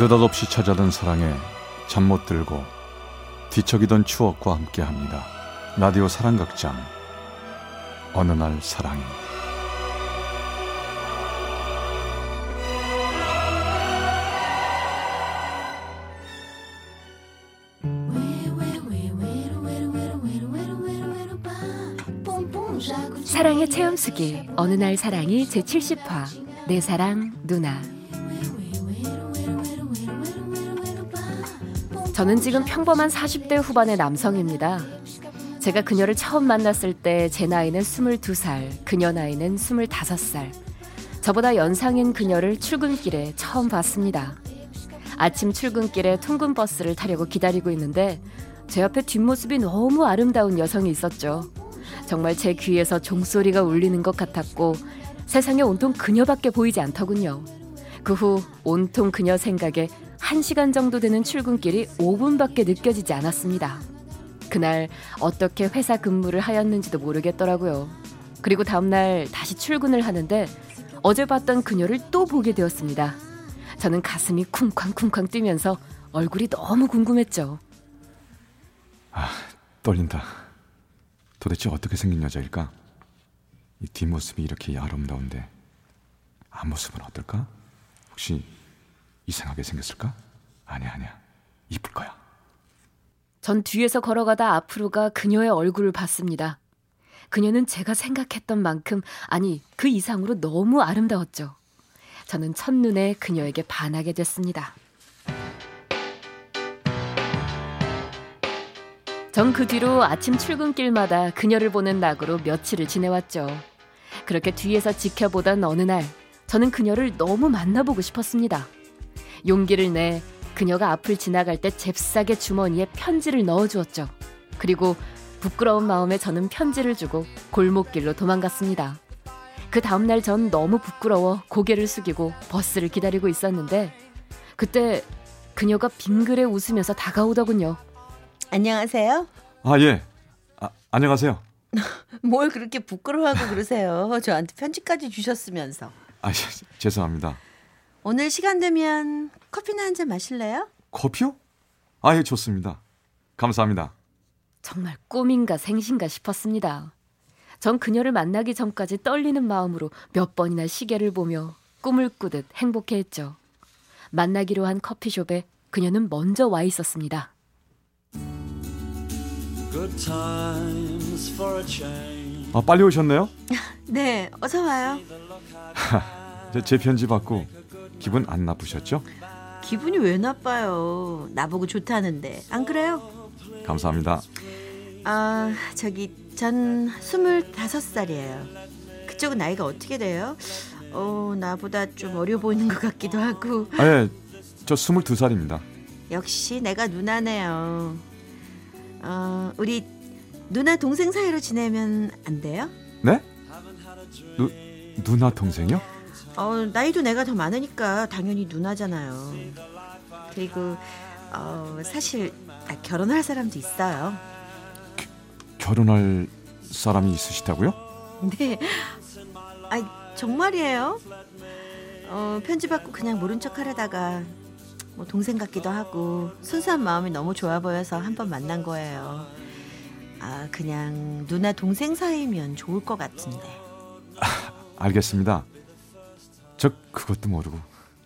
느닷없이 찾아든 사랑에 잠 못 들고 뒤척이던 추억과 함께 합니다. 라디오 사랑극장. 어느 날 사랑이 사랑의 체험수기. 어느 날 사랑이 제70화. 내 사랑 누나 저는 지금 평범한 40대 후반의 남성입니다. 제가 그녀를 처음 만났을 때 제 나이는 22살, 그녀 나이는 25살. 저보다 연상인 그녀를 출근길에 처음 봤습니다. 아침 출근길에 퉁근 버스를 타려고 기다리고 있는데 제 옆에 뒷모습이 너무 아름다운 여성이 있었죠. 정말 제 귀에서 종소리가 울리는 것 같았고 세상에 온통 그녀밖에 보이지 않더군요. 그 후 온통 그녀 생각에 1시간 정도 되는 출근길이 5분밖에 느껴지지 않았습니다. 그날 어떻게 회사 근무를 하였는지도 모르겠더라고요. 그리고 다음날 다시 출근을 하는데 어제 봤던 그녀를 또 보게 되었습니다. 저는 가슴이 쿵쾅쿵쾅 뛰면서 얼굴이 너무 궁금했죠. 아, 떨린다. 도대체 어떻게 생긴 여자일까? 이 뒷모습이 이렇게 아름다운데 앞모습은 어떨까? 혹시 이상하게 생겼을까? 아니야, 아니야. 이쁠 거야. 전 뒤에서 걸어가다 앞으로가 그녀의 얼굴을 봤습니다. 그녀는 제가 생각했던 만큼, 아니, 그 이상으로 너무 아름다웠죠. 저는 첫눈에 그녀에게 반하게 됐습니다. 전 그 뒤로 아침 출근길마다 그녀를 보는 낙으로 며칠을 지내왔죠. 그렇게 뒤에서 지켜보던 어느 날, 저는 그녀를 너무 만나보고 싶었습니다. 용기를 내 그녀가 앞을 지나갈 때 잽싸게 주머니에 편지를 넣어주었죠. 그리고 부끄러운 마음에 저는 편지를 주고 골목길로 도망갔습니다. 그 다음날 전 너무 부끄러워 고개를 숙이고 버스를 기다리고 있었는데 그때 그녀가 빙그레 웃으면서 다가오더군요. 안녕하세요. 아, 예. 아, 안녕하세요. 뭘 그렇게 부끄러워하고 그러세요? 저한테 편지까지 주셨으면서. 아, 죄송합니다. 오늘 시간 되면 커피나 한 잔 마실래요? 커피요? 아, 예, 좋습니다. 감사합니다. 정말 꿈인가 생신가 싶었습니다. 전 그녀를 만나기 전까지 떨리는 마음으로 몇 번이나 시계를 보며 꿈을 꾸듯 행복해했죠. 만나기로 한 커피숍에 그녀는 먼저 와 있었습니다. 아, 빨리 오셨네요? 네, 어서 와요. 제 편지 받고 기분 안 나쁘셨죠? 기분이 왜 나빠요? 나보고 좋다는데 안 그래요? 감사합니다. 아 저기 전 스물다섯 살이에요. 그쪽은 나이가 어떻게 돼요? 어 나보다 좀 어려 보이는 것 같기도 하고. 아 예, 저 스물두 살입니다. 역시 내가 누나네요. 어 우리 누나 동생 사이로 지내면 안 돼요? 네? 누 누나 동생이요? 어, 나이도 내가 더 많으니까 당연히 누나잖아요. 그리고 어, 사실 아, 결혼할 사람도 있어요. 겨, 결혼할 사람이 있으시다고요? 네. 아, 정말이에요. 어, 편지 받고 그냥 모른 척 하려다가 뭐 동생 같기도 하고 순수한 마음이 너무 좋아 보여서 한 번 만난 거예요. 아, 그냥 누나 동생 사이면 좋을 것 같은데. 아, 알겠습니다. 저 그것도 모르고.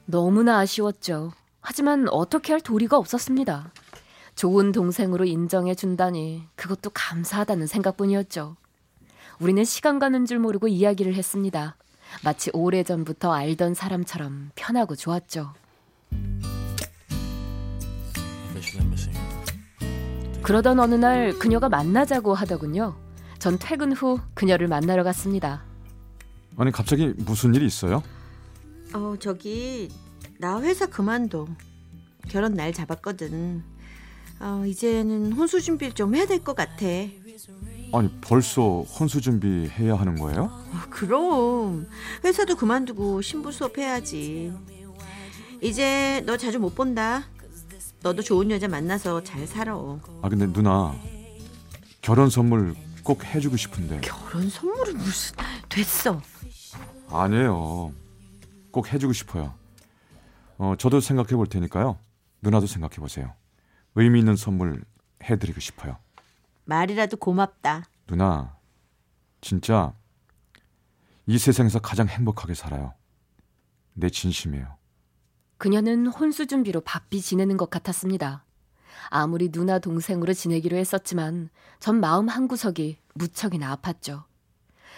너무나 아쉬웠죠. 하지만 어떻게 할 도리가 없었습니다. 좋은 동생으로 인정해 준다니 그것도 감사하다는 생각뿐이었죠. 우리는 시간 가는 줄 모르고 이야기를 했습니다. 마치 오래전부터 알던 사람처럼 편하고 좋았죠. 그러던 어느 날 그녀가 만나자고 하더군요. 전 퇴근 후 그녀를 만나러 갔습니다. 아니 갑자기 무슨 일이 있어요? 어, 저기 나 회사 그만둬. 결혼 날 잡았거든. 어, 이제는 혼수 준비를 좀 해야 될 것 같아. 아니 벌써 혼수 준비해야 하는 거예요? 어, 그럼 회사도 그만두고 신부 수업 해야지. 이제 너 자주 못 본다. 너도 좋은 여자 만나서 잘 살아. 아 근데 누나 결혼 선물 꼭 해주고 싶은데. 결혼 선물은 무슨 됐어. 아니에요. 꼭 해주고 싶어요. 어, 저도 생각해 볼 테니까요. 누나도 생각해 보세요. 의미 있는 선물 해드리고 싶어요. 말이라도 고맙다. 누나, 진짜 이 세상에서 가장 행복하게 살아요. 내 진심이에요. 그녀는 혼수 준비로 바삐 지내는 것 같았습니다. 아무리 누나 동생으로 지내기로 했었지만 전 마음 한구석이 무척이나 아팠죠.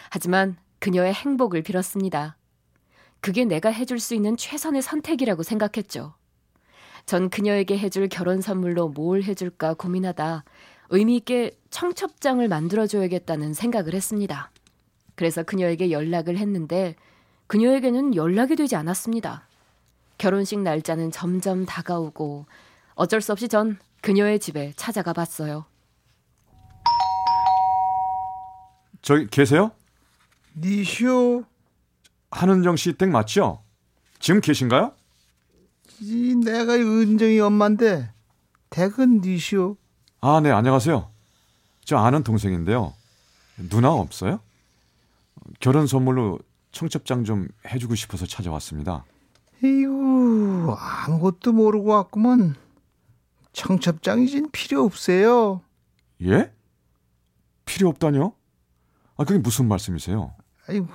하지만 그녀의 행복을 빌었습니다. 그게 내가 해줄 수 있는 최선의 선택이라고 생각했죠. 전 그녀에게 해줄 결혼 선물로 뭘 해줄까 고민하다 의미있게 청첩장을 만들어줘야겠다는 생각을 했습니다. 그래서 그녀에게 연락을 했는데 그녀에게는 연락이 되지 않았습니다. 결혼식 날짜는 점점 다가오고 어쩔 수 없이 전 그녀의 집에 찾아가 봤어요. 저기 계세요? 니쇼 한은정 씨 댁 맞죠? 지금 계신가요? 이 내가 은정이 엄마인데 댁은 니쇼 아, 네, 안녕하세요. 저 아는 동생인데요. 누나 없어요? 결혼 선물로 청첩장 좀 해주고 싶어서 찾아왔습니다. 이구 아무것도 모르고 왔구먼 청첩장이진 필요 없어요 예? 필요 없다뇨? 아, 그게 무슨 말씀이세요? 아이고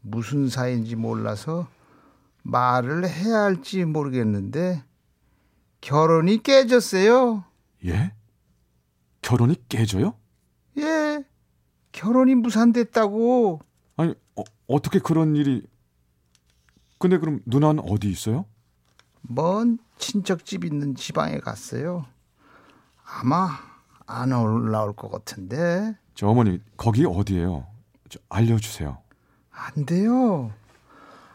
무슨 사이인지 몰라서 말을 해야 할지 모르겠는데 결혼이 깨졌어요 예? 결혼이 깨져요? 예 결혼이 무산됐다고 아니, 어, 어떻게 그런 일이... 근데 그럼 누나는 어디 있어요? 먼 친척집 있는 지방에 갔어요. 아마 안 올라올 것 같은데 저 어머니, 거기 어디예요? 저 알려주세요. 안 돼요.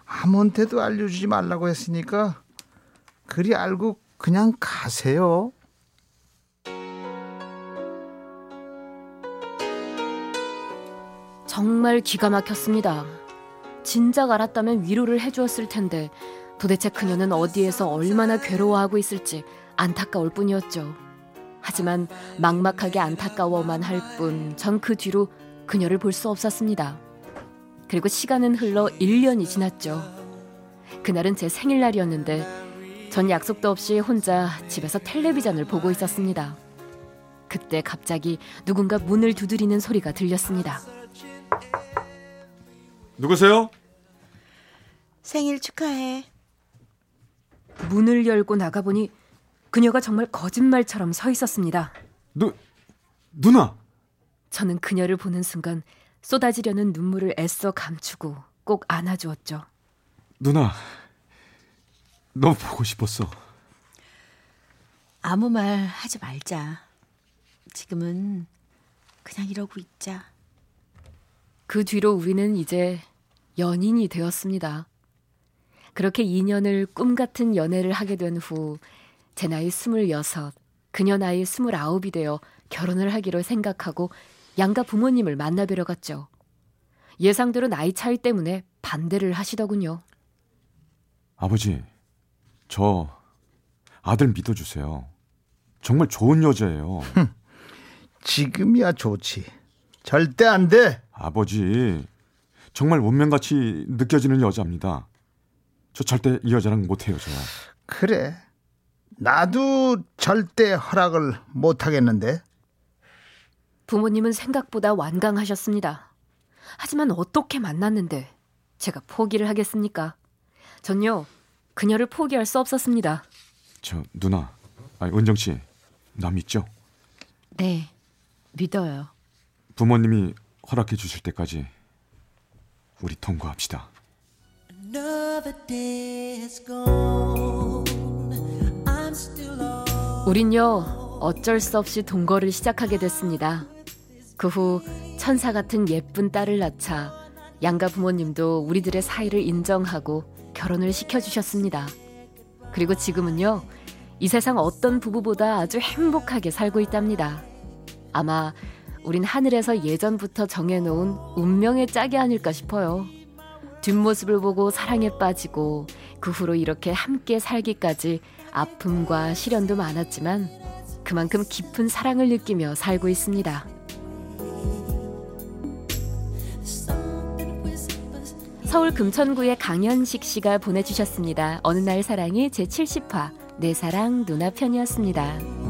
아무한테도 알려주지 말라고 했으니까 그리 알고 그냥 가세요. 정말 기가 막혔습니다. 진작 알았다면 위로를 해주었을 텐데 도대체 그녀는 어디에서 얼마나 괴로워하고 있을지 안타까울 뿐이었죠. 하지만 막막하게 안타까워만 할 뿐 전 그 뒤로 그녀를 볼 수 없었습니다. 그리고 시간은 흘러 1년이 지났죠. 그날은 제 생일날이었는데 전 약속도 없이 혼자 집에서 텔레비전을 보고 있었습니다. 그때 갑자기 누군가 문을 두드리는 소리가 들렸습니다. 누구세요? 생일 축하해. 문을 열고 나가보니 그녀가 정말 거짓말처럼 서 있었습니다. 누, 누나! 저는 그녀를 보는 순간 쏟아지려는 눈물을 애써 감추고 꼭 안아주었죠. 누나, 너무 보고 싶었어. 아무 말 하지 말자. 지금은 그냥 이러고 있자. 그 뒤로 우리는 이제 연인이 되었습니다. 그렇게 2년을 꿈 같은 연애를 하게 된 후 제 나이 26, 그녀 나이 29이 되어 결혼을 하기로 생각하고 양가 부모님을 만나뵈러 갔죠. 예상대로 나이 차이 때문에 반대를 하시더군요. 아버지, 저 아들 믿어주세요. 정말 좋은 여자예요. 지금이야 좋지. 절대 안 돼. 아버지, 정말 운명같이 느껴지는 여자입니다. 저 절대 이 여자랑 못해요, 저. 그래. 나도 절대 허락을 못 하겠는데. 부모님은 생각보다 완강하셨습니다. 하지만 어떻게 만났는데 제가 포기를 하겠습니까? 전요, 그녀를 포기할 수 없었습니다. 저 누나, 아니 은정 씨, 나 믿죠? 네, 믿어요. 부모님이 허락해 주실 때까지 우리 통과합시다. 우린요, 어쩔 수 없이 동거를 시작하게 됐습니다. 그 후 천사 같은 예쁜 딸을 낳자 양가 부모님도 우리들의 사이를 인정하고 결혼을 시켜주셨습니다. 그리고 지금은요, 이 세상 어떤 부부보다 아주 행복하게 살고 있답니다. 아마 우린 하늘에서 예전부터 정해놓은 운명의 짝이 아닐까 싶어요. 뒷모습을 보고 사랑에 빠지고 그 후로 이렇게 함께 살기까지 아픔과 시련도 많았지만 그만큼 깊은 사랑을 느끼며 살고 있습니다. 서울 금천구의 강현식 씨가 보내주셨습니다. 어느 날 사랑이 제 70화 내 사랑 누나 편이었습니다.